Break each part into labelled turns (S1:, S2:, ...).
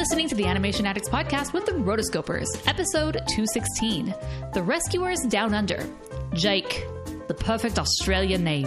S1: listening to the Animation Addicts podcast with the Rotoscopers, episode 216 The Rescuers Down Under. Jake, the perfect Australian name.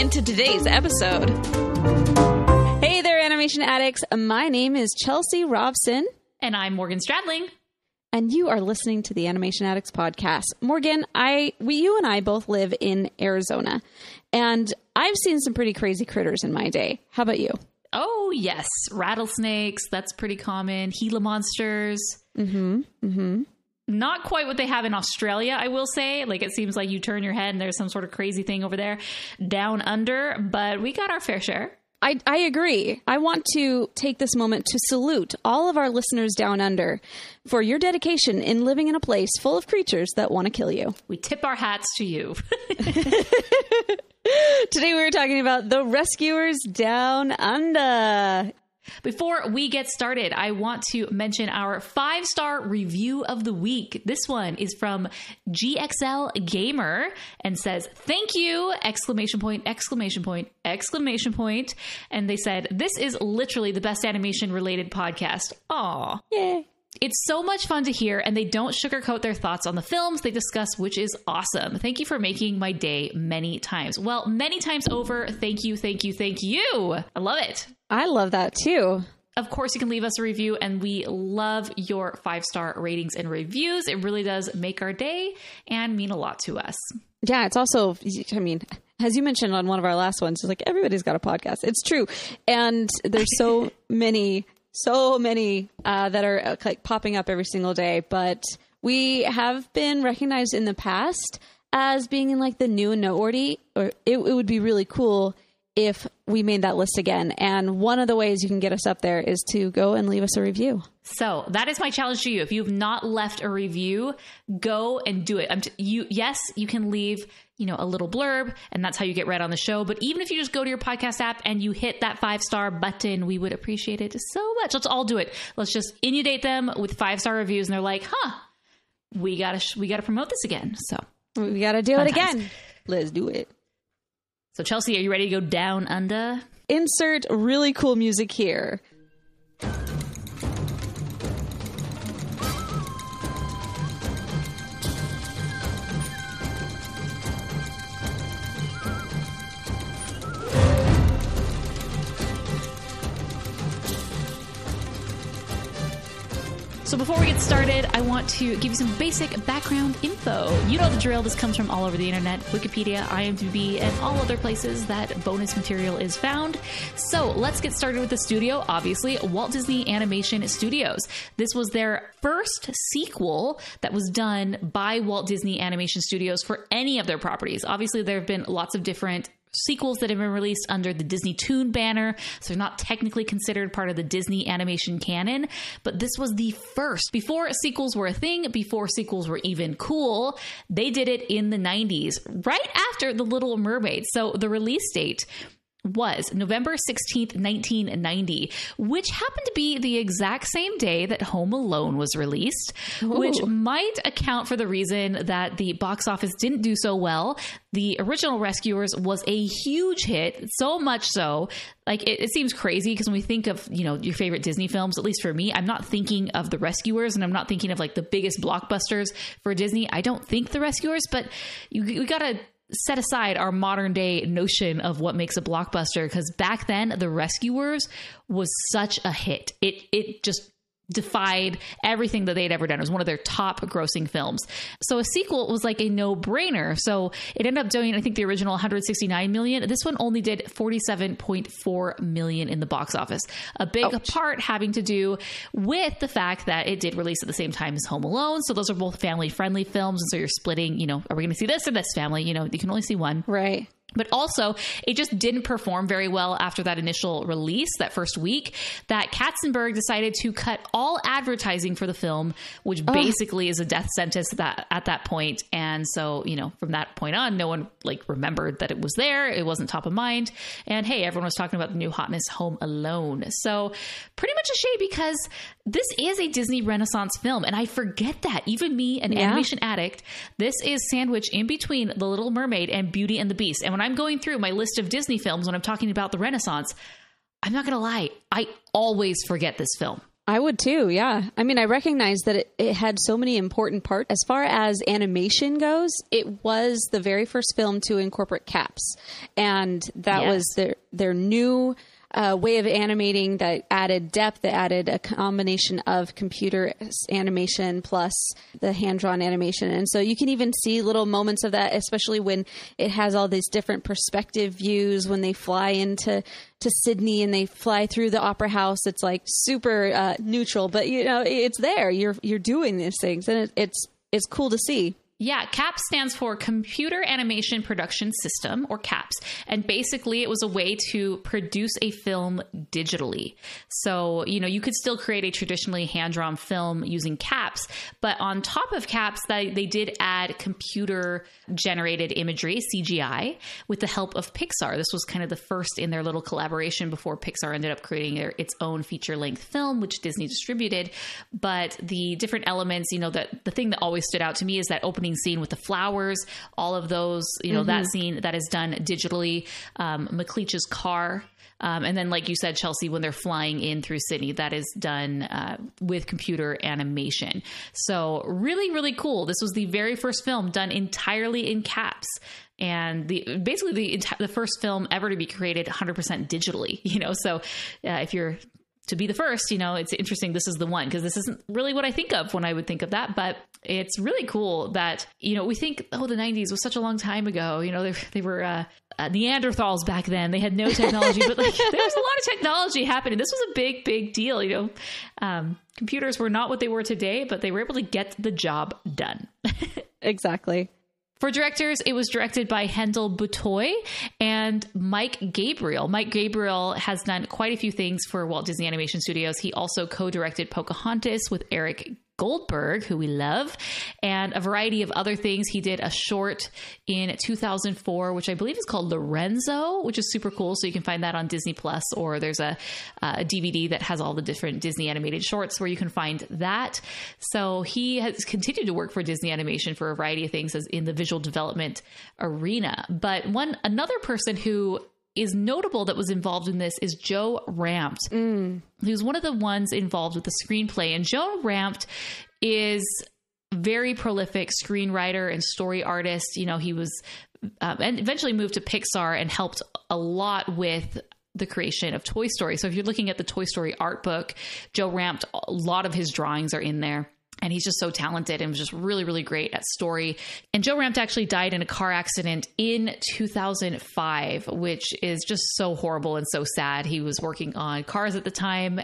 S1: today's episode.
S2: Hey there, animation addicts. My name is Chelsea Robson,
S1: And I'm Morgan Stradling.
S2: and you are listening to the Animation Addicts podcast. Morgan, I, we, you and I both live in Arizona, and I've seen some pretty crazy critters in my day. How about you?
S1: Oh, yes. Rattlesnakes, that's pretty common. Gila monsters. Mm-hmm. Mm-hmm. Not quite what they have in Australia, I will say. Like it seems like you turn your head and there's some sort of crazy thing over there down under, but we got our fair share.
S2: I, I agree. I want to take this moment to salute all of our listeners down under for your dedication in living in a place full of creatures that want to kill you.
S1: We tip our hats to you.
S2: Today we were talking about the rescuers down under.
S1: Before we get started, I want to mention our five star review of the week. This one is from GXL Gamer and says, Thank you! Exclamation point, exclamation point, exclamation point. And they said, This is literally the best animation related podcast. Aw.
S2: Yay.
S1: It's so much fun to hear, and they don't sugarcoat their thoughts on the films they discuss, which is awesome. Thank you for making my day many times. Well, many times over. Thank you, thank you, thank you. I love it.
S2: I love that too.
S1: Of course, you can leave us a review, and we love your five star ratings and reviews. It really does make our day and mean a lot to us.
S2: Yeah, it's also, I mean, as you mentioned on one of our last ones, it's like everybody's got a podcast. It's true. And there's so many, so many uh, that are uh, like popping up every single day. But we have been recognized in the past as being in like the new and noteworthy, or it, it would be really cool if we made that list again. And one of the ways you can get us up there is to go and leave us a review.
S1: So that is my challenge to you. If you've not left a review, go and do it. I'm t- you, yes, you can leave, you know, a little blurb, and that's how you get read on the show. But even if you just go to your podcast app and you hit that five star button, we would appreciate it so much. Let's all do it. Let's just inundate them with five star reviews, and they're like, "Huh, we gotta sh- we gotta promote this again." So,
S2: We got to do
S1: Fun
S2: it
S1: times.
S2: again. Let's do it.
S1: So Chelsea, are you ready to go down under?
S2: Insert really cool music here.
S1: So before we get started, I want to give you some basic background info. You know the drill. This comes from all over the internet, Wikipedia, IMDb, and all other places that bonus material is found. So let's get started with the studio. Obviously, Walt Disney Animation Studios. This was their first sequel that was done by Walt Disney Animation Studios for any of their properties. Obviously, there have been lots of different sequels that have been released under the Disney Toon banner, so they're not technically considered part of the Disney animation canon, but this was the first. Before sequels were a thing, before sequels were even cool, they did it in the 90s, right after The Little Mermaid. So the release date was November 16th, 1990, which happened to be the exact same day that Home Alone was released, which might account for the reason that the box office didn't do so well. The original Rescuers was a huge hit, so much so, like it, it seems crazy because when we think of, you know, your favorite Disney films, at least for me, I'm not thinking of the Rescuers and I'm not thinking of like the biggest blockbusters for Disney. I don't think the Rescuers, but you, we gotta set aside our modern day notion of what makes a blockbuster because back then the rescuers was such a hit. It it just defied everything that they'd ever done. It was one of their top grossing films. So a sequel was like a no-brainer. So it ended up doing i think the original 169 million. This one only did 47.4 million in the box office. A big
S2: Ouch.
S1: part having to do with the fact that it did release at the same time as home alone. So those are both family friendly films. And so you're splitting you know are we going to see this or this family? You know you can only see one.
S2: Right.
S1: But also, it just didn't perform very well after that initial release, that first week, that Katzenberg decided to cut all advertising for the film, which basically is a death sentence that, at that point. And so, you know, from that point on, no one like remembered that it was there. It wasn't top of mind. And hey, everyone was talking about the new hotness Home Alone. So pretty much a shame because this is a Disney Renaissance film. And I forget that. Even me, an
S2: Yeah.
S1: animation addict, this is sandwiched in between The Little Mermaid and Beauty and the Beast. And when I'm going through my list of Disney films, when I'm talking about the Renaissance, I'm not going to lie, I always forget this film.
S2: I would too, yeah. I mean, I recognize that it, it had so many important parts. As far as animation goes, it was the very first film to incorporate CAPS. And that
S1: Yes.
S2: was their, their new uh, way of animating that added depth, that added a combination of computer animation plus the hand drawn animation. And so you can even see little moments of that, especially when it has all these different perspective views when they fly into to Sydney and they fly through the opera house. It's like super uh, neutral, but you know it's there. You're you're doing these things, and it, it's it's cool to see.
S1: Yeah, CAPS stands for Computer Animation Production System, or CAPS. And basically, it was a way to produce a film digitally. So, you know, you could still create a traditionally hand drawn film using CAPS, but on top of CAPS, they, they did add computer generated imagery, CGI, with the help of Pixar. This was kind of the first in their little collaboration before Pixar ended up creating their, its own feature length film, which Disney distributed. But the different elements, you know, that the thing that always stood out to me is that opening scene with the flowers, all of those, you know, that scene that is done digitally, um, McLeach's car. Um, and then, like you said, Chelsea, when they're flying in through Sydney, that is done uh, with computer animation. So, really, really cool. This was the very first film done entirely in CAPS and the basically the the first film ever to be created 100% digitally you know so uh, if you're to be the first you know it's interesting this is the one because this isn't really what i think of when i would think of that but it's really cool that you know we think oh the 90s was such a long time ago you know they, they were uh, uh, neanderthals back then they had no technology but like there was a lot of technology happening this was a big big deal you know um, computers were not what they were today but they were able to get the job done
S2: Exactly.
S1: For directors, it was directed by Hendel Butoy and Mike Gabriel. Mike Gabriel has done quite a few things for Walt Disney Animation Studios. He also co directed Pocahontas with Eric Goldberg, who we love, and a variety of other things. He did a short in 2004, which I believe is called Lorenzo, which is super cool. So you can find that on Disney Plus, or there's a, a DVD that has all the different Disney animated shorts where you can find that. So he has continued to work for Disney Animation for a variety of things as in the visual development arena. But one another person who is notable that was involved in this is Joe Ranft. He was one of the ones involved with the screenplay. And Joe Ranft is very prolific screenwriter and story artist. You know, he was um, and eventually moved to Pixar and helped a lot with the creation of Toy Story. So if you're looking at the Toy Story art book, Joe Ranft, a lot of his drawings are in there. And he's just so talented and was just really, really great at story. And Joe Ranft actually died in a car accident in 2005, which is just so horrible and so sad. He was working on Cars at the time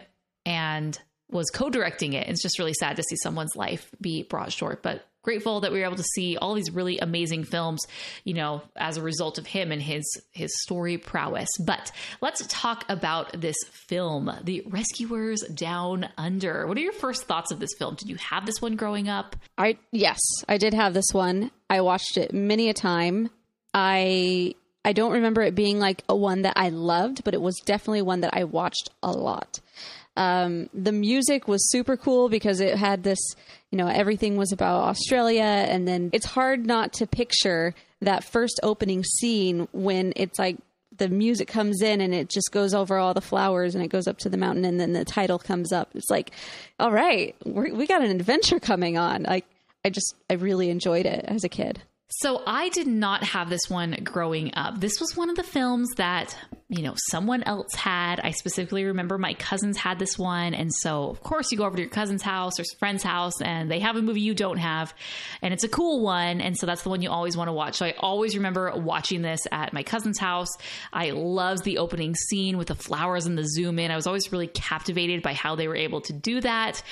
S1: and was co-directing it. It's just really sad to see someone's life be brought short, but grateful that we were able to see all these really amazing films, you know, as a result of him and his his story prowess. But let's talk about this film, The Rescuers Down Under. What are your first thoughts of this film? Did you have this one growing up?
S2: I yes, I did have this one. I watched it many a time. I I don't remember it being like a one that I loved, but it was definitely one that I watched a lot. Um, the music was super cool because it had this, you know, everything was about Australia, and then it's hard not to picture that first opening scene when it's like the music comes in and it just goes over all the flowers and it goes up to the mountain and then the title comes up. It's like, all right, we got an adventure coming on. Like, I just, I really enjoyed it as a kid.
S1: So I did not have this one growing up. This was one of the films that, you know, someone else had. I specifically remember my cousins had this one. And so, of course, you go over to your cousin's house or friend's house and they have a movie you don't have. And it's a cool one. And so that's the one you always want to watch. So I always remember watching this at my cousin's house. I loved the opening scene with the flowers and the zoom in. I was always really captivated by how they were able to do that.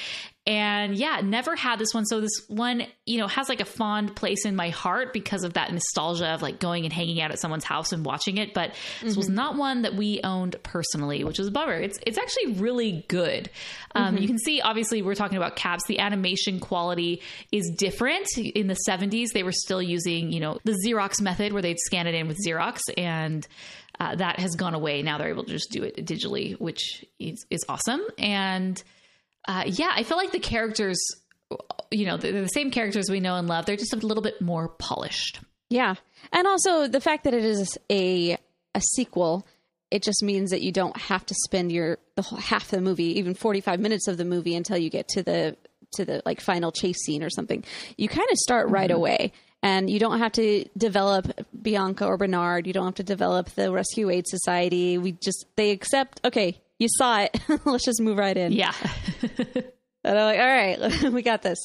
S1: And yeah, never had this one. So this one, you know, has like a fond place in my heart because of that nostalgia of like going and hanging out at someone's house and watching it. But this mm-hmm. was not one that we owned personally, which is a bummer. It's it's actually really good. Um, mm-hmm. You can see, obviously, we're talking about CAPS. The animation quality is different. In the 70s, they were still using, you know, the Xerox method where they'd scan it in with Xerox and uh, that has gone away. Now they're able to just do it digitally, which is, is awesome. And uh, yeah, I feel like the characters, you know, they're the same characters we know and love. They're just a little bit more polished.
S2: Yeah, and also the fact that it is a a sequel, it just means that you don't have to spend your the whole, half the movie, even forty five minutes of the movie, until you get to the to the like final chase scene or something. You kind of start right mm-hmm. away. And you don't have to develop Bianca or Bernard. You don't have to develop the Rescue Aid Society. We just they accept. Okay, you saw it. Let's just move right in.
S1: Yeah.
S2: and I'm like, all right, we got this.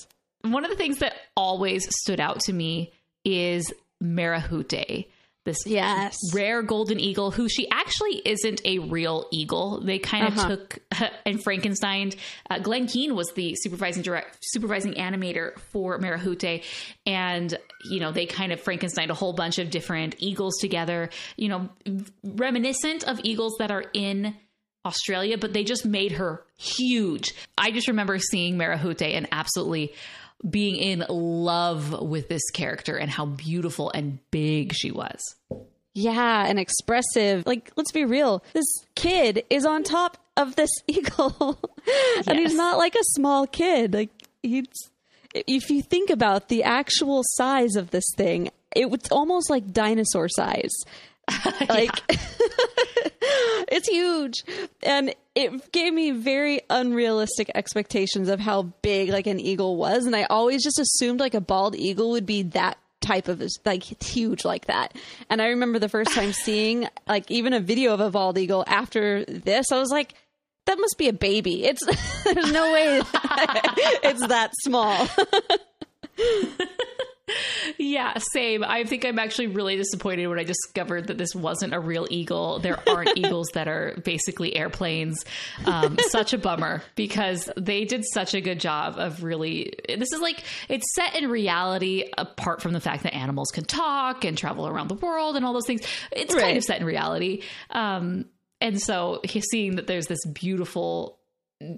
S1: One of the things that always stood out to me is Marahute, this
S2: yes.
S1: rare golden eagle, who she actually isn't a real eagle. They kind of uh-huh. took and Frankenstein. Uh, Glen Keane was the supervising direct, supervising animator for Marahute, and you know they kind of Frankenstein a whole bunch of different eagles together. You know, reminiscent of eagles that are in Australia, but they just made her huge. I just remember seeing Marahute and absolutely being in love with this character and how beautiful and big she was.
S2: Yeah, and expressive. Like, let's be real. This kid is on top of this eagle. and he's not like a small kid. Like, he's if you think about the actual size of this thing, it was almost like dinosaur size. like it's huge. And it gave me very unrealistic expectations of how big like an eagle was. And i always just assumed like a bald eagle would be that type of like huge like that. And i remember the first time seeing like even a video of a bald eagle after this i was like that must be a baby. It's there's no way it's that small
S1: yeah, same. I think I'm actually really disappointed when I discovered that this wasn't a real eagle. There aren't eagles that are basically airplanes. Um, such a bummer because they did such a good job of really. This is like it's set in reality, apart from the fact that animals can talk and travel around the world and all those things. It's right. kind of set in reality. Um, and so seeing that there's this beautiful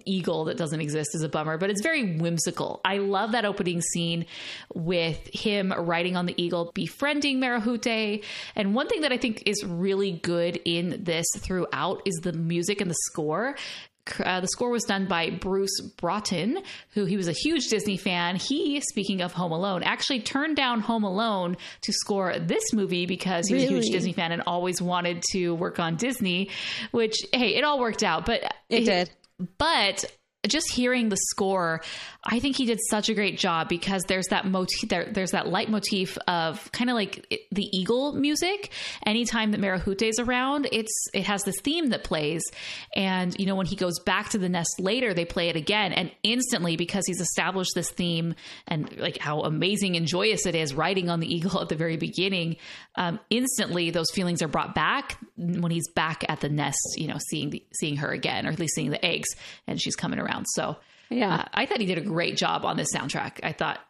S1: eagle that doesn't exist is a bummer, but it's very whimsical. I love that opening scene with him riding on the eagle, befriending Marahute. And one thing that I think is really good in this throughout is the music and the score. Uh, the score was done by Bruce Broughton, who he was a huge Disney fan. He, speaking of Home Alone, actually turned down Home Alone to score this movie because he really? was a huge Disney fan and always wanted to work on Disney. Which, hey, it all worked out, but
S2: it, it did.
S1: But just hearing the score, I think he did such a great job because there's that motif, there, there's that leitmotif of kind of like the eagle music. Anytime that Marahute is around, it's it has this theme that plays, and you know when he goes back to the nest later, they play it again, and instantly because he's established this theme and like how amazing and joyous it is riding on the eagle at the very beginning, um, instantly those feelings are brought back when he's back at the nest, you know, seeing the, seeing her again, or at least seeing the eggs, and she's coming around around. So yeah, uh, I thought he did a great job on this soundtrack. I thought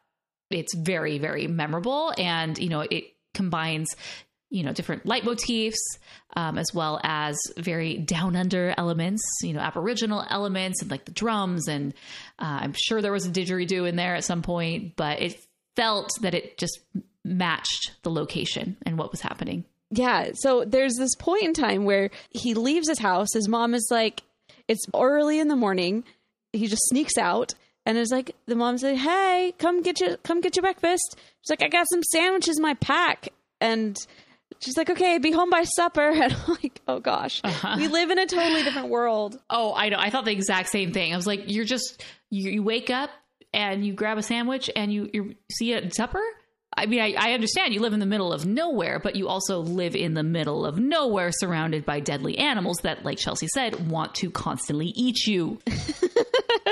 S1: it's very, very memorable, and you know, it combines you know different leitmotifs um, as well as very down under elements you know aboriginal elements and like the drums and uh, i'm sure there was a didgeridoo in there at some point but it felt that it just matched the location and what was happening.
S2: Yeah. So there's this point in time where he leaves his house. His mom is like it's early in the morning he just sneaks out and is like the mom said, "Hey, come get your come get your breakfast." She's like, "I got some sandwiches in my pack," and she's like, "Okay, be home by supper." And I'm like, "Oh gosh, uh-huh. we live in a totally different world."
S1: Oh, I know. I thought the exact same thing. I was like, "You're just you, you wake up and you grab a sandwich and you you see it at supper." I mean, I, I, understand you live in the middle of nowhere, but you also live in the middle of nowhere surrounded by deadly animals that, like Chelsea said, want to constantly eat you.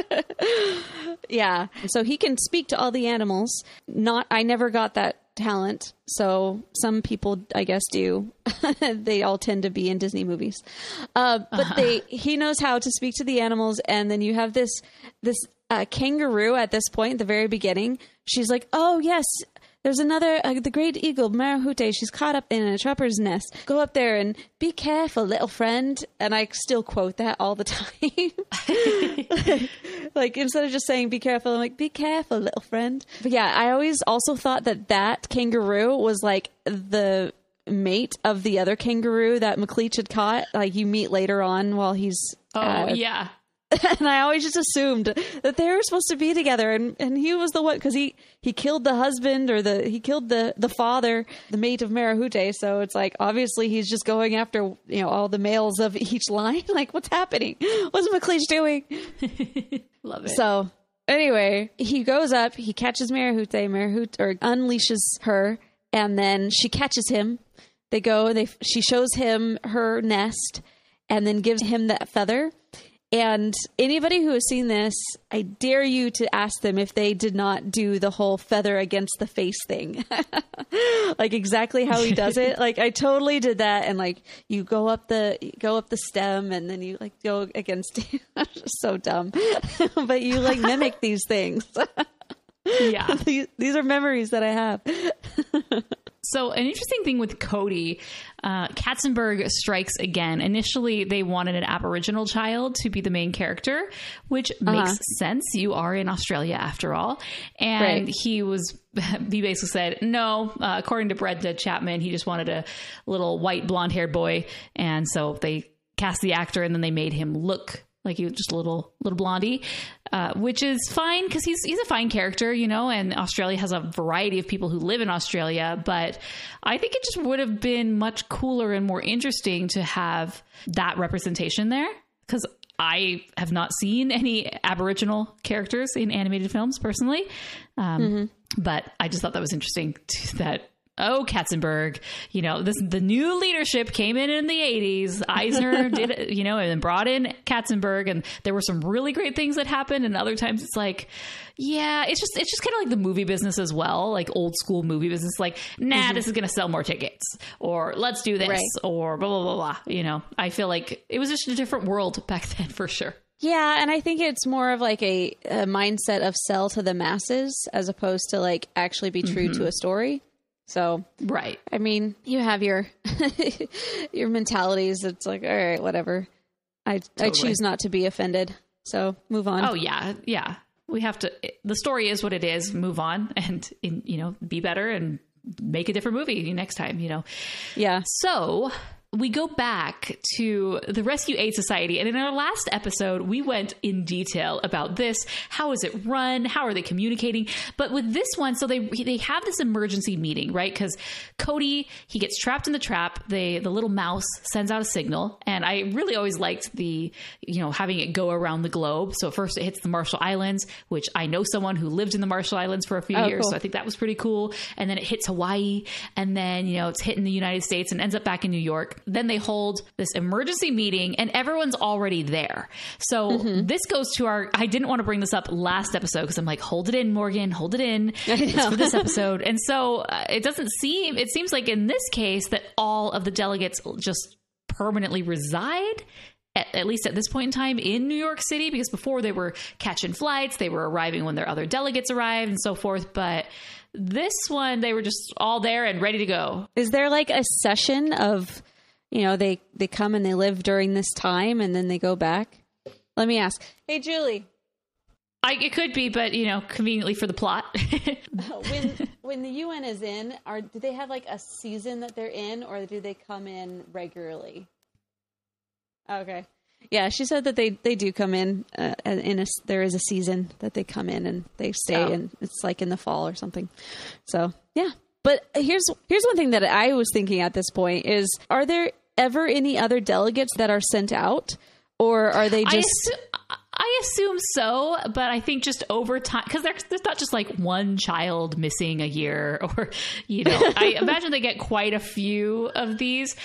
S2: yeah. So he can speak to all the animals. Not, I never got that talent. So some people, I guess, do. they all tend to be in Disney movies. Uh, but uh-huh. they, he knows how to speak to the animals. And then you have this, this uh, kangaroo at this point, the very beginning, she's like, "Oh yes, there's another, uh, the great eagle, Marahute. She's caught up in a trapper's nest. Go up there and be careful, little friend." And I still quote that all the time. like instead of just saying "be careful," I'm like, "Be careful, little friend." But yeah, I always also thought that that kangaroo was like the mate of the other kangaroo that McLeach had caught. Like you meet later on while he's
S1: Oh
S2: uh,
S1: yeah.
S2: and I always just assumed that they were supposed to be together, and, and he was the one because he he killed the husband or the he killed the the father, the mate of Marahute. So it's like obviously he's just going after you know all the males of each line. like what's happening? What's McLeach doing?
S1: Love it.
S2: So anyway, he goes up, he catches Marahute, Marahute or unleashes her, and then she catches him. They go, they she shows him her nest, and then gives him that feather. And anybody who has seen this, I dare you to ask them if they did not do the whole feather against the face thing. like exactly how he does it. like I totally did that and like you go up the go up the stem and then you like go against it. so dumb. but you like mimic these things.
S1: yeah.
S2: these, these are memories that I have.
S1: So, an interesting thing with Cody, uh, Katzenberg strikes again. Initially, they wanted an Aboriginal child to be the main character, which makes sense. You are in Australia after all. And
S2: Right.
S1: he was, he basically said, no, uh, according to Brenda Chapman, he just wanted a little white blonde haired boy. And so they cast the actor and then they made him look like he was just a little little blondie, uh, which is fine because he's he's a fine character, you know. And Australia has a variety of people who live in Australia, but I think it just would have been much cooler and more interesting to have that representation there because. I have not seen any Aboriginal characters in animated films personally, um, but I just thought that was interesting to, that oh Katzenberg, you know, this the new leadership came in in the 80s. Eisner did it, you know, and then brought in Katzenberg and there were some really great things that happened and other times it's like yeah, it's just it's just kind of like the movie business as well, like old school movie business like nah, mm-hmm. this is going to sell more tickets or let's do this
S2: Right.
S1: or blah blah blah blah, you know. I feel like it was just a different world back then for sure.
S2: Yeah, and I think it's more of like a, a mindset of sell to the masses as opposed to like actually be true to mm-hmm. a story. So,
S1: Right.
S2: I mean, you have your your mentalities. It's like, all right, whatever. I I choose not to be offended. So move on.
S1: Oh yeah, yeah. We have to. The story is what it is. Move on, and you know, be better and make a different movie next time. You know.
S2: yeah.
S1: So we go back to the Rescue Aid Society, and in our last episode, we went in detail about this. How is it run? How are they communicating? But with this one, so they they have this emergency meeting, right? Because Cody he gets trapped in the trap. They the little mouse sends out a signal, and I really always liked the you know having it go around the globe. So first it hits the Marshall Islands, which I know someone who lived in the Marshall Islands for a few
S2: Oh,
S1: years,
S2: cool.
S1: so I think that was pretty cool. And then it hits Hawaii, and then you know it's hitting the United States and ends up back in New York. Then they hold this emergency meeting, and everyone's already there. So
S2: Mm-hmm.
S1: this goes to our. I didn't want to bring this up last episode because I'm like, hold it in, Morgan, hold it in. It's for this episode, and so uh, it doesn't seem. It seems like in this case that all of the delegates just permanently reside at, at least at this point in time in New York City because before they were catching flights, they were arriving when their other delegates arrived and so forth. But this one, they were just all there and ready to go.
S2: Is there like a session of, you know, they they come and they live during this time and then they go back? Let me ask. Hey, Julie.
S1: I, it could be, but you know, conveniently for the plot.
S2: when when the UN is in, are do they have like a season that they're in, or do they come in regularly? Okay, yeah, she said that they they do come in uh, in a there is a season that they come in and they stay,
S1: Oh.
S2: and it's like in the fall or something. So yeah, but here's here's one thing that I was thinking at this point is: are there ever any other delegates that are sent out, or are they just
S1: I assume so, but I think just over time, because there's, there's not just like one child missing a year, or, you know, I imagine they get quite a few of these.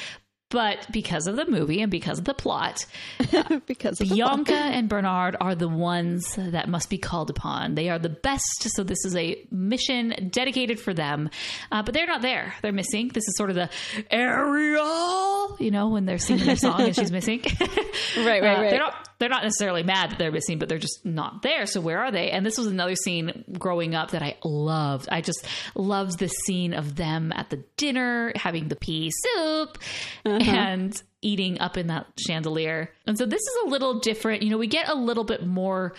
S1: But because of the movie and because of the plot,
S2: because
S1: Bianca and Bernard are the ones that must be called upon. They are the best, so this is a mission dedicated for them. Uh, but they're not there; they're missing. This is sort of the Ariel, you know, when they're singing their song and she's missing.
S2: Right, right,
S1: Uh,
S2: right.
S1: They're not. They're not necessarily mad that they're missing, but they're just not there. So where are they? And this was another scene growing up that I loved. I just loved the scene of them at the dinner having the pea soup uh-huh. and eating up in that chandelier. And so this is a little different. You know, we get a little bit more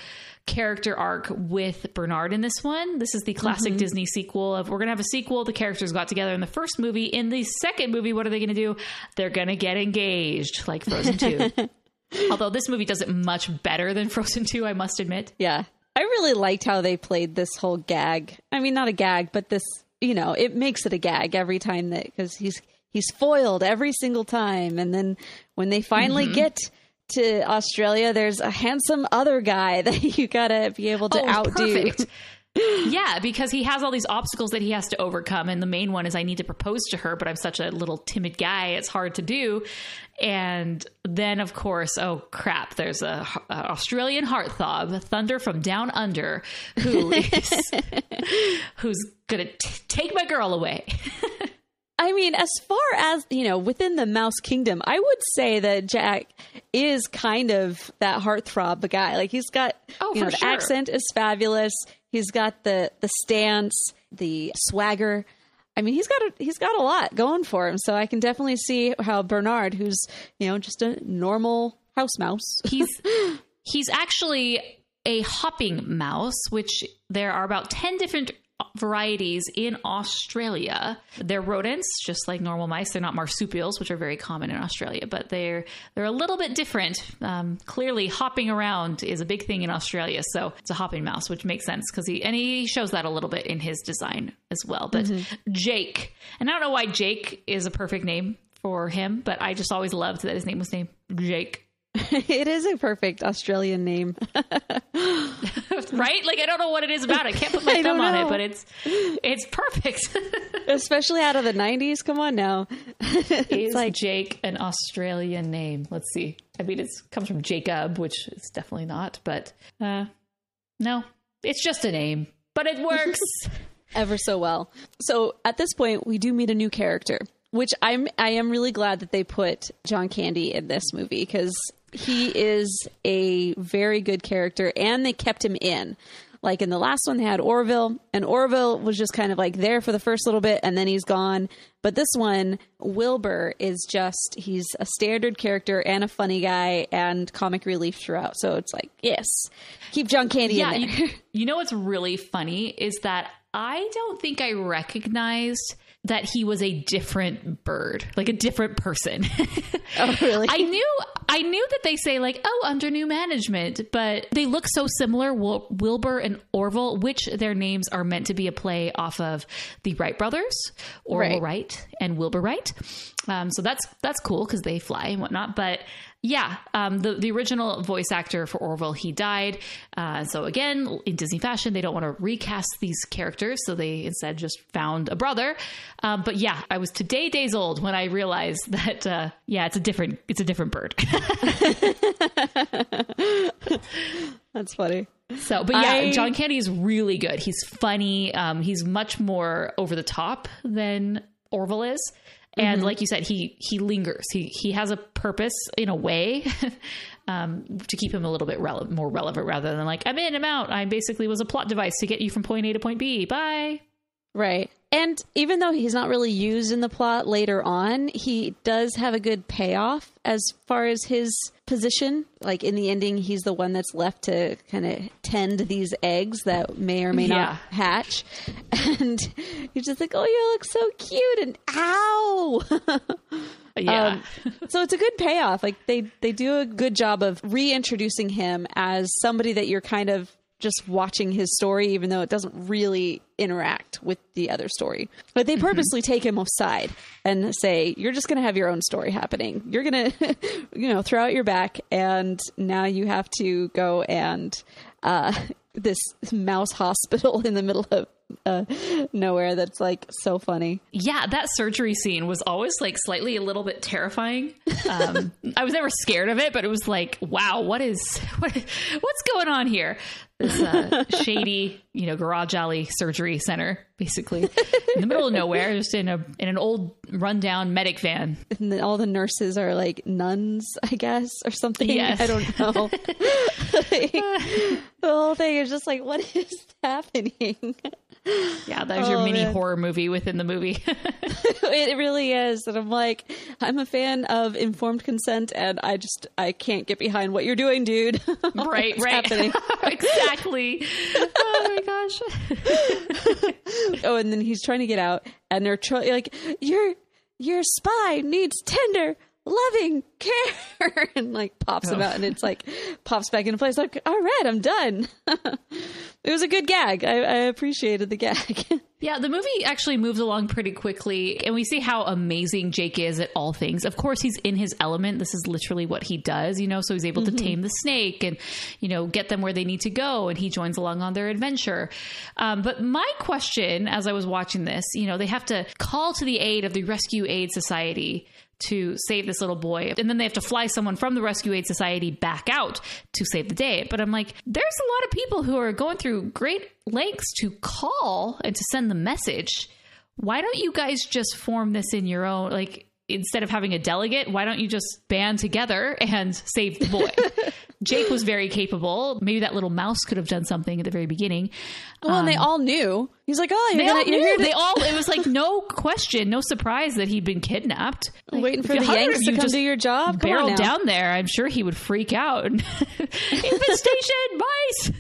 S1: character arc with Bernard in this one. This is the classic mm-hmm. Disney sequel of we're going to have a sequel. The characters got together in the first movie. In the second movie, what are they going to do? They're going to get engaged like Frozen 2. Although this movie does it much better than Frozen 2, I must admit.
S2: Yeah. I really liked how they played this whole gag. I mean, not a gag, but this, you know, it makes it a gag every time that because he's he's foiled every single time, and then when they finally mm-hmm. get to Australia, there's a handsome other guy that you gotta be able to
S1: Oh,
S2: outdo.
S1: Yeah, because he has all these obstacles that he has to overcome, and the main one is I need to propose to her, but I'm such a little timid guy; it's hard to do. And then, of course, oh crap! There's a, a Australian heartthrob, Thunder from Down Under, who is who's gonna take my girl away.
S2: I mean, as far as, you know, within the Mouse Kingdom, I would say that Jack is kind of that heartthrob guy. Like he's got
S1: Oh,
S2: you know, the
S1: sure.
S2: accent is fabulous. He's got the the stance, the swagger. I mean, he's got a he's got a lot going for him. So I can definitely see how Bernard, who's, you know, just a normal house mouse.
S1: he's he's actually a hopping mouse, which there are about ten different varieties in Australia. They're rodents, just like normal mice. They're not marsupials, which are very common in Australia, but they're they're a little bit different. Um, clearly, hopping around is a big thing in Australia, so it's a hopping mouse, which makes sense because he and he shows that a little bit in his design as well. But Jake, and I don't know why Jake is a perfect name for him, but I just always loved that his name was named Jake.
S2: it is a perfect Australian name.
S1: right? Like I don't know what it is about. it. I can't put my thumb on it, but it's it's perfect.
S2: Especially out of the 90s. Come on now.
S1: is
S2: like-
S1: Jake an Australian name? Let's see. I mean, it comes from Jacob, which is definitely not. But uh, no, it's just a name, but it works.
S2: ever so well. So at this point, we do meet a new character, which I'm I am really glad that they put John Candy in this movie because he is a very good character, and they kept him in. Like in the last one, they had Orville, and Orville was just kind of like there for the first little bit, and then he's gone. But this one, Wilbur is just he's a standard character and a funny guy and comic relief throughout. So it's like yes, keep John Candy
S1: yeah,
S2: in there.
S1: you, you know what's really funny is that I don't think I recognized that he was a different bird, like a different person.
S2: oh really?
S1: I knew I knew that they say like oh under new management, but they look so similar. Wil- Wilbur and Orville, which their names are meant to be a play off of the Wright brothers, Orville
S2: Right.
S1: Wright and Wilbur Wright. Um, so that's that's cool because they fly and whatnot. But yeah, um, the the original voice actor for Orville he died. Uh, so again, in Disney fashion, they don't want to recast these characters, so they instead just found a brother. Um, but yeah, I was today days old when I realized that uh, yeah, it's a different it's a different bird.
S2: That's funny.
S1: So, but yeah,
S2: I-
S1: John Candy is really good. He's funny. Um, he's much more over the top than Orville is. And like you said, he he lingers. He he has a purpose in a way um, to keep him a little bit rele- more relevant, rather than like I'm in, I'm out. I basically was a plot device to get you from point A to point B. Bye.
S2: Right. And even though he's not really used in the plot later on, he does have a good payoff as far as his position. Like in the ending, he's the one that's left to kind of tend these eggs that may or may
S1: Yeah.
S2: not hatch. And you're just like, oh, you look so cute. And ow.
S1: Yeah.
S2: Um, so it's a good payoff. Like they they do a good job of reintroducing him as somebody that you're kind of just watching his story, even though it doesn't really interact with the other story. But they purposely take him aside and say, "You're just going to have your own story happening. You're going to, you know, throw out your back, and now you have to go and." Uh, this mouse hospital in the middle of uh, nowhere that's like so funny.
S1: yeah, that surgery scene was always like slightly a little bit terrifying. Um, I was never scared of it, but it was like, wow, what is what, what's going on here? This uh, shady, you know, garage alley surgery center, basically in the middle of nowhere, just in a in an old rundown medic van.
S2: And then all the nurses are like nuns, I guess, or something.
S1: Yes.
S2: I don't know. Like, the whole thing is just like, what is happening?
S1: Yeah, there's your
S2: Oh,
S1: mini
S2: man.
S1: horror movie within the movie.
S2: it really is. And I'm like, I'm a fan of informed consent, and I just I can't get behind what you're doing, dude.
S1: right, right. exactly. Oh my gosh.
S2: oh, and then he's trying to get out, and they're tr- like, your your spy needs tender, loving care, and like pops him
S1: Oh.
S2: out, and it's like pops back into place. Like, all right, I'm done. it was a good gag. I, I appreciated the gag.
S1: Yeah, the movie actually moves along pretty quickly, and we see how amazing Jake is at all things. Of course, he's in his element. This is literally what he does, you know, so he's able to tame the snake and, you know, get them where they need to go, and he joins along on their adventure. Um, but my question as I was watching this, you know, they have to call to the aid of the Rescue Aid Society to save this little boy. And then they have to fly someone from the Rescue Aid Society back out to save the day. But I'm like, there's a lot of people who are going through great lengths to call and to send the message. Why don't you guys just form this in your own, like, instead of having a delegate, why don't you just band together and save the boy? Jake was very capable. Maybe that little mouse could have done something at the very beginning.
S2: well, and they um, all knew. He's like, oh, you're,
S1: They
S2: gonna,
S1: all
S2: you're
S1: knew. They all. It was like no question, no surprise that he'd been kidnapped. Like,
S2: waiting for the Yanks to come do your job. Come on
S1: barreled
S2: now.
S1: down there, I'm sure he would freak out. Infestation, mice!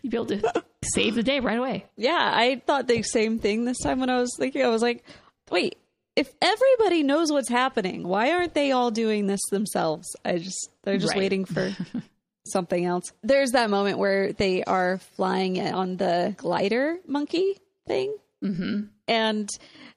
S1: You'd be able to save the day right away.
S2: Yeah, I thought the same thing this time when I was thinking. I was like, wait, if everybody knows what's happening, why aren't they all doing this themselves? I just, they're just
S1: Right.
S2: waiting for something else. There's that moment where they are flying on the glider monkey thing. Mm-hmm. And,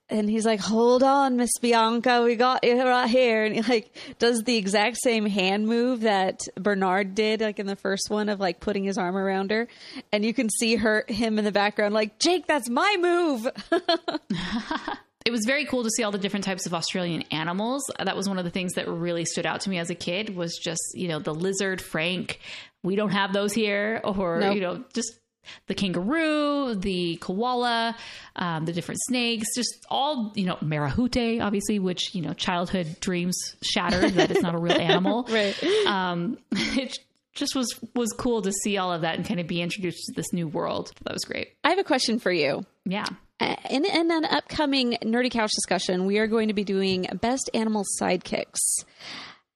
S2: and he's like, hold on, Miss Bianca, we got you right here. And he like does the exact same hand move that Bernard did, like in the first one of like putting his arm around her. And you can see her, him in the background, like, Jake, that's my move.
S1: It was very cool to see all the different types of Australian animals. That was one of the things that really stood out to me as a kid was just, you know, the lizard, Frank. We don't have those here. Or,
S2: Nope.
S1: you know, just the kangaroo, the koala, um, the different snakes, just all, you know, Marahute, obviously, which, you know, childhood dreams shattered that it's not a real animal.
S2: right.
S1: Um, it just was, was cool to see all of that and kind of be introduced to this new world. That was great.
S2: I have a question for you.
S1: Yeah.
S2: Uh, In, in an upcoming Nerdy Couch discussion, we are going to be doing best animal sidekicks.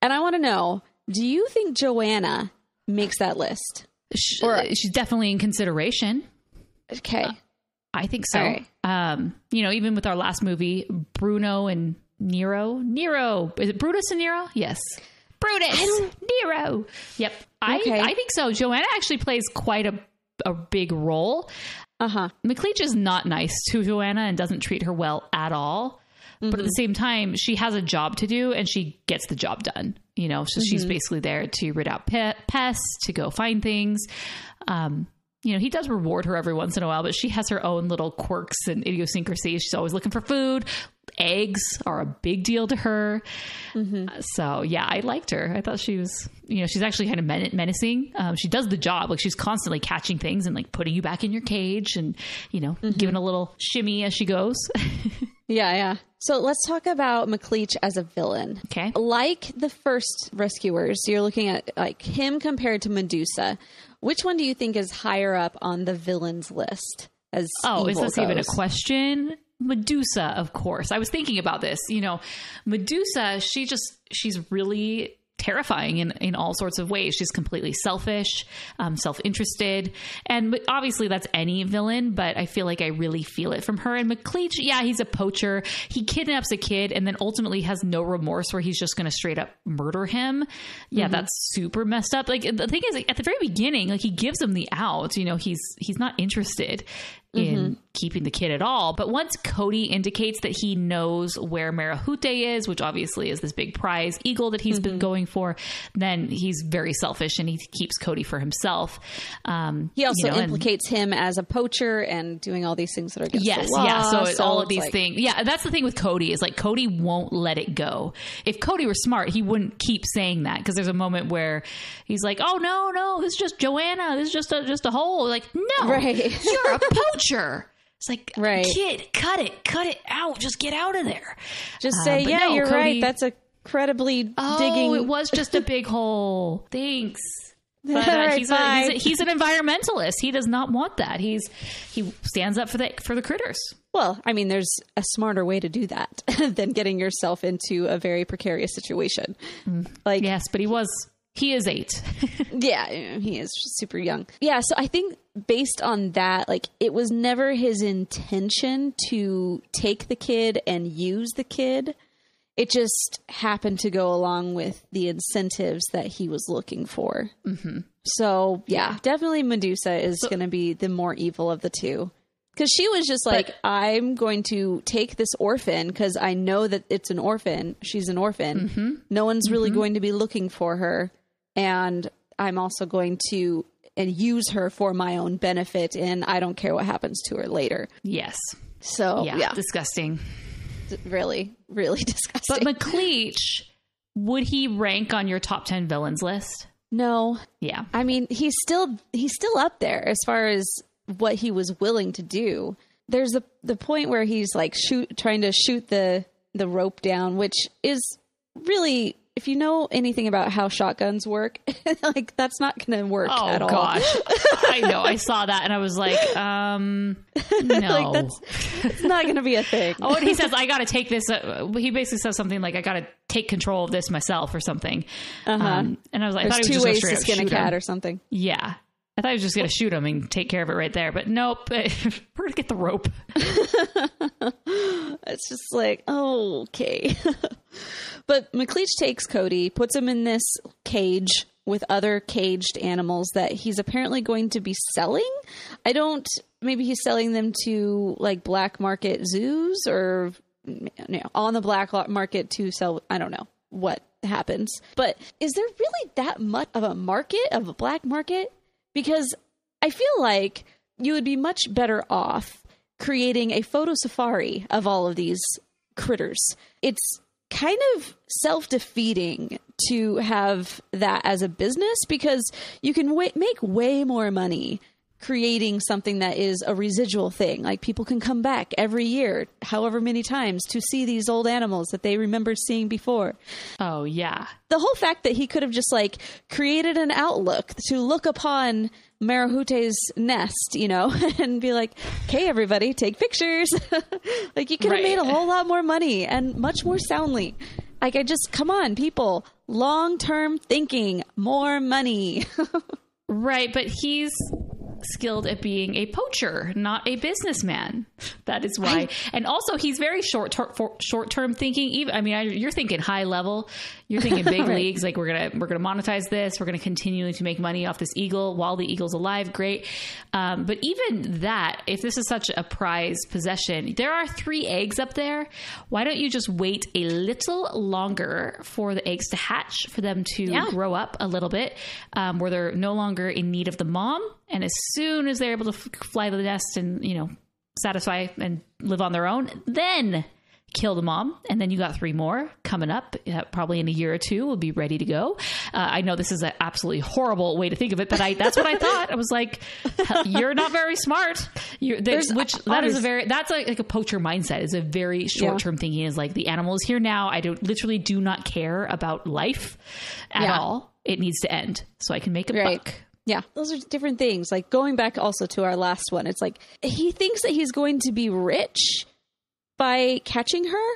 S2: And I want to know do you think Joanna makes that list?
S1: Sh-
S2: Or-
S1: she's definitely in consideration.
S2: Okay.
S1: I think so.
S2: Right.
S1: Um, you know, even with our last movie, Bruno and Nero. Nero. Is it Brutus and Nero? Yes. Brutus. Nero. Yep.
S2: Okay.
S1: I I think so. Joanna actually plays quite a a big role.
S2: Uh huh.
S1: McLeach is not nice to Joanna and doesn't treat her well at all. But at the same time, she has a job to do and she gets the job done. You know, so she's basically there to rid out pe- pests, to go find things. Um, you know, he does reward her every once in a while, but she has her own little quirks and idiosyncrasies. She's always looking for food. Eggs are a big deal to her. Uh, So, yeah, I liked her. I thought she was, you know, she's actually kind of men- menacing. Um, she does the job. Like, she's constantly catching things and, like, putting you back in your cage and, you know, giving a little shimmy as she goes.
S2: Yeah, yeah. So let's talk about McLeach as a villain.
S1: okay.
S2: Like the first rescuers, you're looking at like him compared to Medusa. Which one do you think is higher up on the villains list? As
S1: Oh, is this even a question? Medusa, of course. I was thinking about this. You know, Medusa, she just, she's really terrifying in, in all sorts of ways. She's completely selfish, um, self interested. And obviously, that's any villain, but I feel like I really feel it from her. And McLeach, yeah, he's a poacher. He kidnaps a kid and then ultimately has no remorse where he's just going to straight up murder him. Yeah, that's super messed up. Like, the thing is, like, at the very beginning, like, he gives him the out. You know, he's he's not interested. In keeping the kid at all. But once Cody indicates that he knows where Marahute is, which obviously is this big prize eagle that he's been going for, then he's very selfish and he keeps Cody for himself. Um,
S2: He also
S1: you know, and-
S2: implicates him as a poacher and doing all these things that are against
S1: Yes,
S2: law.
S1: yeah. So, it's all of these
S2: like-
S1: things. Yeah, that's the thing with Cody is like Cody won't let it go. If Cody were smart, he wouldn't keep saying that because there's a moment where he's like, "Oh no, no, this is just Joanna. This is just a just a hole." Like, no,
S2: Right.
S1: you're a poacher. It's like,
S2: Right.
S1: kid, cut it, cut it out. Just get out of there.
S2: Just
S1: Uh,
S2: say, yeah,
S1: no,
S2: you're
S1: Cody-
S2: right. That's a credibly
S1: Oh,
S2: digging.
S1: it was just a big hole. Thanks. But uh,
S2: right,
S1: he's, a, he's, a, he's an environmentalist. He does not want that. He's he stands up for the for the critters.
S2: Well, I mean, there's a smarter way to do that than getting yourself into a very precarious situation. Like,
S1: Yes, but he was he is eight.
S2: yeah, he is super young. Yeah, so I think based on that, like, it was never his intention to take the kid and use the kid. It just happened to go along with the incentives that he was looking for. Mm-hmm. So, yeah, definitely Medusa is going to be the more evil of the two. Because she was just like, I'm going to take this orphan because I know that it's an orphan. She's an orphan. No one's really going to be looking for her. And I'm also going to and use her for my own benefit. And I don't care what happens to her later.
S1: yes.
S2: So,
S1: Yeah.
S2: yeah,
S1: Disgusting.
S2: really, really disgusting.
S1: But McLeach, would he rank on your top ten villains list?
S2: no,
S1: Yeah.
S2: I mean, he's still he's still up there as far as what he was willing to do. There's the the point where he's like shoot trying to shoot the the rope down, which is really if you know anything about how shotguns work, like that's not going to work
S1: Oh
S2: at all.
S1: gosh. I know. I saw that and I was like, um no.
S2: like that's it's not going to be a thing.
S1: Oh, and he says, I got to take this. Uh, he basically says something like, I got to take control of this myself or something. Um, and I was like, I
S2: Uh-huh. There's
S1: thought he was
S2: two ways to skin a cat
S1: him.
S2: or something.
S1: Yeah. I thought he was just going to shoot him and take care of it right there. But nope. We're going to get the rope.
S2: It's just like, oh, okay. but McLeach takes Cody, puts him in this cage with other caged animals that he's apparently going to be selling. I don't, maybe he's selling them to like black market zoos or you know, on the black market to sell. I don't know what happens. But is there really that much of a market, of a black market? Because I feel like you would be much better off creating a photo safari of all of these critters. It's kind of self defeating to have that as a business because you can wa make way more money creating something that is a residual thing. Like people can come back every year, however many times, to see these old animals that they remember seeing before
S1: Oh, yeah.
S2: the whole fact that he could have just like created an outlook to look upon Marahute's nest, you know, and be like, "Okay, everybody, take pictures." like you could have
S1: Right.
S2: made a whole lot more money and much more soundly. Like I just come on, people, long-term thinking, more money.
S1: Right. But he's skilled at being a poacher, not a businessman. That is why. and also, he's very short ter- for short term thinking. Even I mean, I, you're thinking high level. You're thinking big
S2: Right.
S1: leagues. Like we're gonna we're gonna monetize this. We're gonna continue to make money off this eagle while the eagle's alive. Great. Um, but even that, if this is such a prized possession, there are three eggs up there. Why don't you just wait a little longer for the eggs to hatch, for them to
S2: Yeah.
S1: grow up a little bit, um, where they're no longer in need of the mom, and as soon as they're able to f- fly to the nest and you know satisfy and live on their own, then kill the mom, and then you got three more coming up. Uh, probably in a year or two, will be ready to go. Uh, I know this is an absolutely horrible way to think of it, but I that's what I thought. I was like, "You're not very smart." You're, there's, which that is a very that's like, like a poacher mindset. Is a very short term thinking. Is like the animal is here now. I don't literally do not care about life at
S2: Yeah.
S1: all. It needs to end so I can make a
S2: Right.
S1: buck.
S2: Yeah, those are different things. Like going back also to our last one, it's like he thinks that he's going to be rich by catching her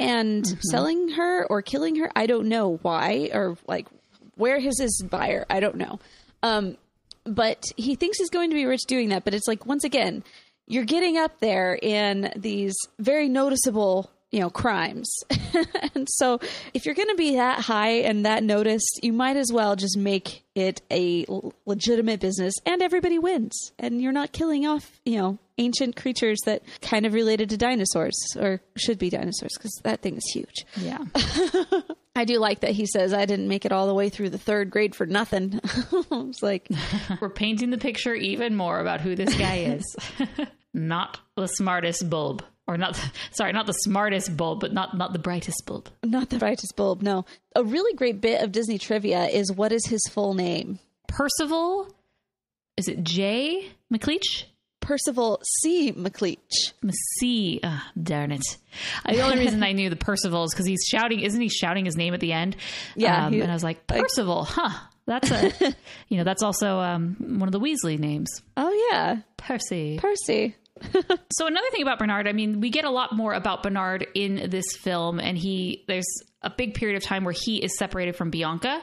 S2: and selling her or killing her. I don't know why or like where is his buyer. I don't know. Um, but he thinks he's going to be rich doing that. But it's like once again, you're getting up there in these very noticeable you know crimes and so if you're going to be that high and that noticed you might as well just make it a legitimate business and everybody wins and you're not killing off you know ancient creatures that kind of related to dinosaurs or should be dinosaurs because that thing is huge.
S1: Yeah.
S2: I do like that he says I didn't make it all the way through the third grade for nothing. it's like
S1: We're painting the picture even more about who this guy is. not the smartest bulb. Or not sorry, not the smartest bulb, but not not the brightest bulb.
S2: not the brightest bulb. No, a really great bit of Disney trivia is what is his full name?
S1: Percival is it Jay McLeach?
S2: Percival C. McLeach.
S1: C. Ah, darn it. The only reason I knew the Percival is because he's shouting, isn't he shouting his name at the end?
S2: Yeah,
S1: Um,
S2: he-
S1: and I was like, Percival, huh? That's a, you know, that's also um, one of the Weasley names.
S2: Oh yeah,
S1: Percy.
S2: Percy.
S1: So another thing about Bernard, I mean, we get a lot more about Bernard in this film, and he there's a big period of time where he is separated from Bianca.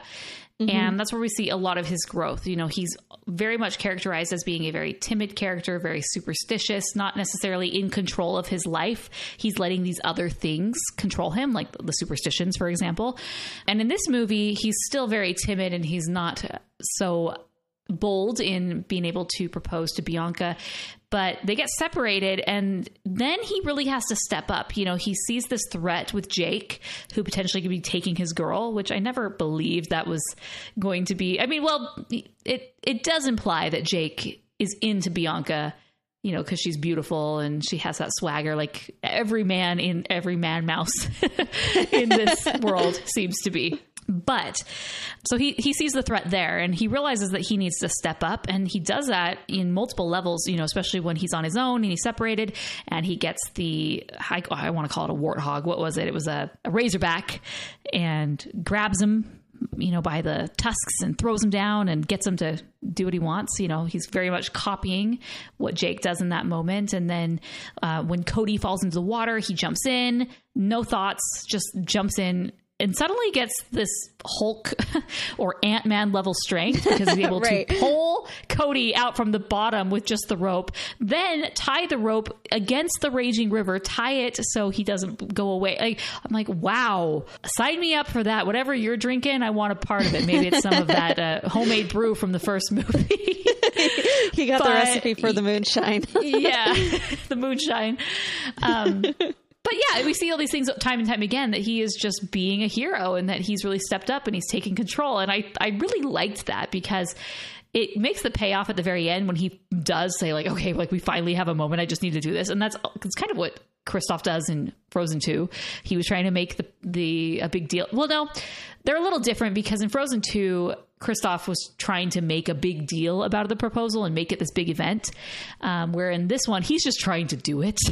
S1: Mm-hmm. And that's where we see a lot of his growth. You know, he's very much characterized as being a very timid character, very superstitious, not necessarily in control of his life. He's letting these other things control him, like the superstitions, for example. And in this movie, he's still very timid and he's not so bold in being able to propose to Bianca, but they get separated and then he really has to step up. You know, he sees this threat with Jake, who potentially could be taking his girl, which I never believed that was going to be. I mean, well, it it does imply that Jake is into Bianca. You know, because she's beautiful and she has that swagger, like every man in every man mouse in this world seems to be. But so he he sees the threat there and he realizes that he needs to step up and he does that in multiple levels, you know, especially when he's on his own and he's separated and he gets the I, I want to call it a warthog. What was it? It was a, a razorback and grabs him you know, by the tusks and throws him down and gets him to do what he wants. You know, he's very much copying what Jake does in that moment. And then uh, when Cody falls into the water, he jumps in, no thoughts, just jumps in. And suddenly gets this Hulk or Ant Man level strength because he's able
S2: Right.
S1: to pull Cody out from the bottom with just the rope, then tie the rope against the raging river, tie it so he doesn't go away. Like, I'm like, wow, sign me up for that. Whatever you're drinking, I want a part of it. Maybe it's some of that uh, homemade brew from the first movie.
S2: He got the recipe for the moonshine.
S1: yeah, the moonshine. Um, but yeah, we see all these things time and time again that he is just being a hero and that he's really stepped up and he's taking control. And I, I really liked that because it makes the payoff at the very end when he does say like, okay, like we finally have a moment. I just need to do this. And that's it's kind of what Kristoff does in Frozen 2. He was trying to make the, the, a big deal. Well, no, they're a little different because in Frozen 2, Kristoff was trying to make a big deal about the proposal and make it this big event. Um, where in this one, he's just trying to do it.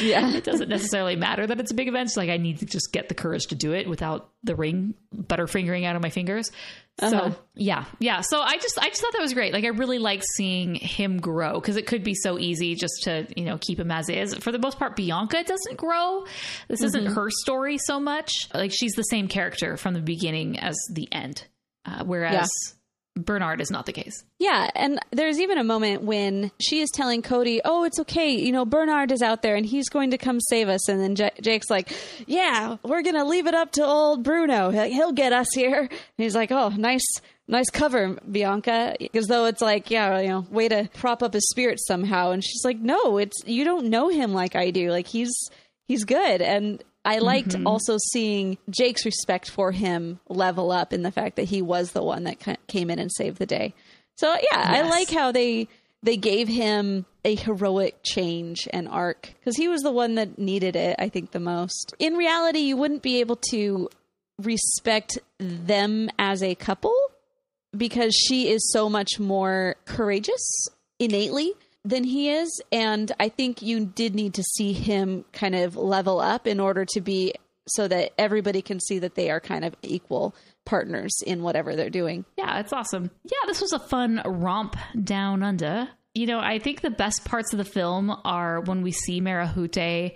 S2: Yeah.
S1: it doesn't necessarily matter that it's a big event. It's like I need to just get the courage to do it without the ring butterfingering out of my fingers. So yeah, yeah. So I just I just thought that was great. Like I really like seeing him grow because it could be so easy just to you know keep him as is. For the most part, Bianca doesn't grow. This isn't her story so much. Like she's the same character from the beginning as the end, uh, whereas Bernard is not the case.
S2: Yeah, and there's even a moment when she is telling Cody, "Oh, it's okay. You know, Bernard is out there and he's going to come save us." And then J- Jake's like, "Yeah, we're going to leave it up to old Bruno. He'll- He'll get us here." And he's like, "Oh, nice nice cover, Bianca." As though it's like, yeah, you know, way to prop up his spirit somehow. And she's like, "No, it's you don't know him like I do. Like he's he's good." And I liked mm-hmm. also seeing Jake's respect for him level up in the fact that he was the one that came in and saved the day. So yeah, I like how they they gave him a heroic change and arc because he was the one that needed it. I think the most. In reality, you wouldn't be able to respect them as a couple because she is so much more courageous innately than he is. And I think you did need to see him kind of level up in order to be so that everybody can see that they are kind of equal partners in whatever they're doing.
S1: Yeah, it's awesome. Yeah, this was a fun romp down under. You know, I think the best parts of the film are when we see Marahute.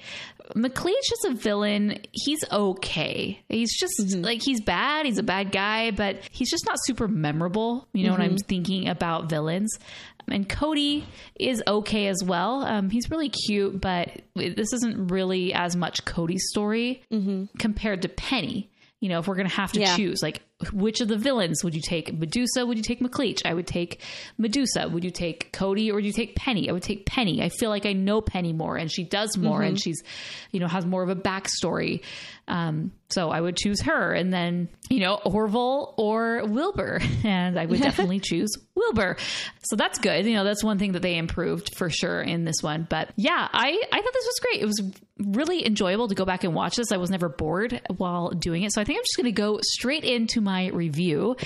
S1: McLeach is a villain. He's okay. He's just mm-hmm. like he's bad. He's a bad guy, but he's just not super memorable. You know, when I'm mm-hmm. thinking about villains. And Cody is okay as well. Um, he's really cute, but this isn't really as much Cody's story compared to Penny. You know, if we're gonna have to
S2: Yeah.
S1: choose, like which of the villains would you take? Medusa? Would you take McLeach? I would take Medusa. Would you take Cody or would you take Penny? I would take Penny. I feel like I know Penny more and she does more and she's, you know, has more of a backstory. Um, so I would choose her. And then, you know, Orville or Wilbur. And I would definitely choose Wilbur. So that's good. You know, that's one thing that they improved for sure in this one. But yeah, I, I thought this was great. It was really enjoyable to go back and watch this. I was never bored while doing it. So I think I'm just going to go straight into my review.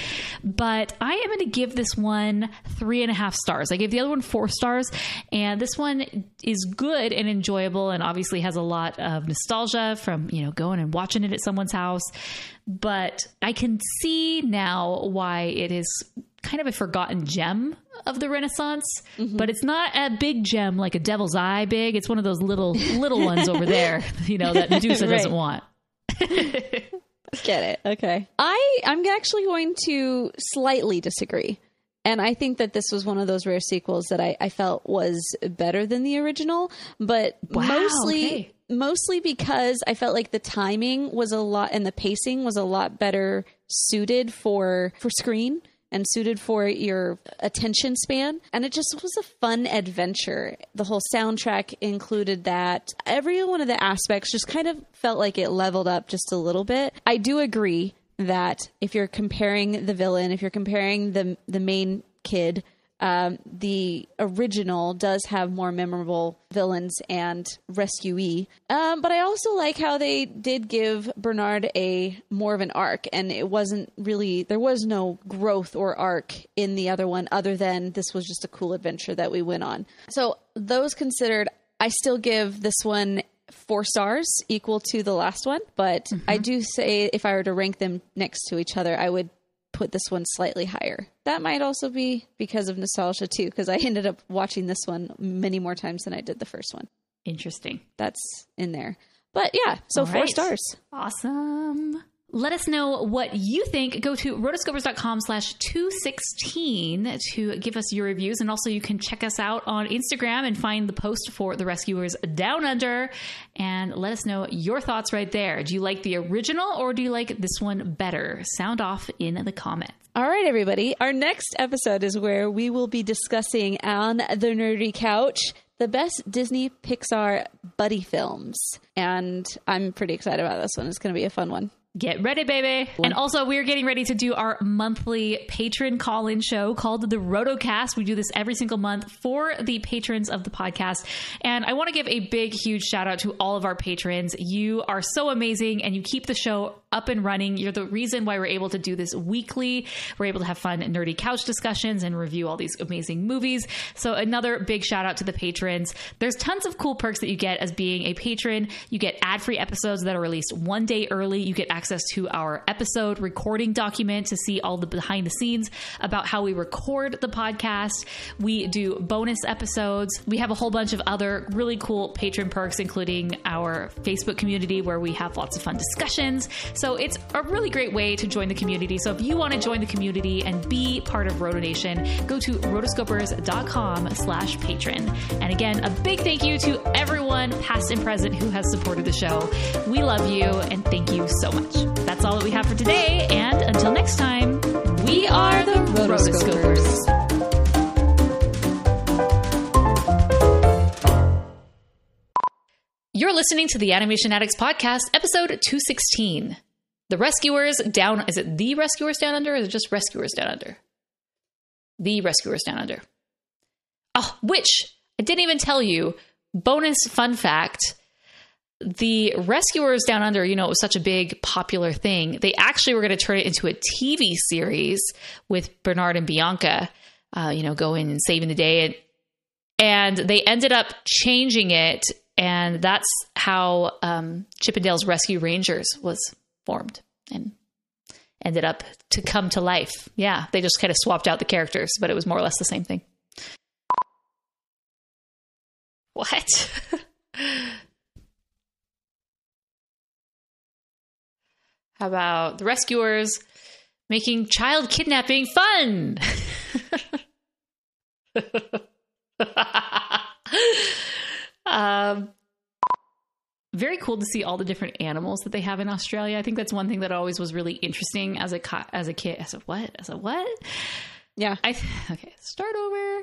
S1: But I am going to give this one three and a half stars. I gave the other one four stars. And this one is good and enjoyable and obviously has a lot of nostalgia from, you know, going and watching it at someone's house. But I can see now why it is kind of a forgotten gem of the Renaissance, mm-hmm. but it's not a big gem like a devil's eye big. It's one of those little little ones over there, you know, that Medusa
S2: Right.
S1: doesn't want.
S2: Get it. Okay. I I'm actually going to slightly disagree. And I think that this was one of those rare sequels that I, I felt was better than the original, but
S1: Wow,
S2: mostly
S1: okay.
S2: mostly because I felt like the timing was a lot and the pacing was a lot better suited for for screen and suited for your attention span. And it just was a fun adventure. The whole soundtrack included that. Every one of the aspects just kind of felt like it leveled up just a little bit. I do agree that if you're comparing the villain if you're comparing the the main kid um, the original does have more memorable villains and rescuee. Um, but I also like how they did give Bernard a more of an arc, and it wasn't really there was no growth or arc in the other one, other than this was just a cool adventure that we went on. So those considered, I still give this one four stars, equal to the last one. But I do say if I were to rank them next to each other, I would put this one slightly higher. That might also be because of nostalgia too, because I ended up watching this one many more times than I did the first one.
S1: Interesting.
S2: That's in there. But yeah, so
S1: All
S2: four
S1: right.
S2: stars.
S1: Awesome. Let us know what you think. Go to rotoscopers.com slash 216 to give us your reviews. And also you can check us out on Instagram and find the post for The Rescuers Down Under and let us know your thoughts right there. Do you like the original or do you like this one better? Sound off in the comments.
S2: All right, everybody. Our next episode is where we will be discussing on the nerdy couch the best Disney Pixar buddy films. And I'm pretty excited about this one. It's going to be a fun one.
S1: Get ready, baby. And also, we're getting ready to do our monthly patron call in show called the Rotocast. We do this every single month for the patrons of the podcast. And I want to give a big, huge shout out to all of our patrons. You are so amazing and you keep the show up and running. You're the reason why we're able to do this weekly. We're able to have fun nerdy couch discussions and review all these amazing movies. So, another big shout out to the patrons. There's tons of cool perks that you get as being a patron. You get ad free episodes that are released one day early. You get access to our episode recording document to see all the behind the scenes about how we record the podcast. We do bonus episodes. We have a whole bunch of other really cool patron perks, including our Facebook community where we have lots of fun discussions. So it's a really great way to join the community. So if you want to join the community and be part of Roto Nation, go to rotoscopers.com slash patron. And again, a big thank you to everyone, past and present, who has supported the show. We love you and thank you so much. That's all that we have for today. And until next time, we are the
S2: Rotoscopers.
S1: Rotoscopers. You're listening to the Animation Addicts Podcast, episode 216. The Rescuers Down. Is it The Rescuers Down Under or is it just Rescuers Down Under? The Rescuers Down Under. Oh, which I didn't even tell you. Bonus fun fact the Rescuers Down Under, you know, it was such a big popular thing. They actually were going to turn it into a TV series with Bernard and Bianca, uh, you know, going and saving the day. And, and they ended up changing it. And that's how um, Chip 'n Dale's Rescue Rangers was formed and ended up to come to life. Yeah, they just kind of swapped out the characters, but it was more or less the same thing. What? How about the rescuers making child kidnapping fun? um, very cool to see all the different animals that they have in Australia. I think that's one thing that always was really interesting as a co- as a kid. As a what? As a what?
S2: Yeah.
S1: I okay. Start over.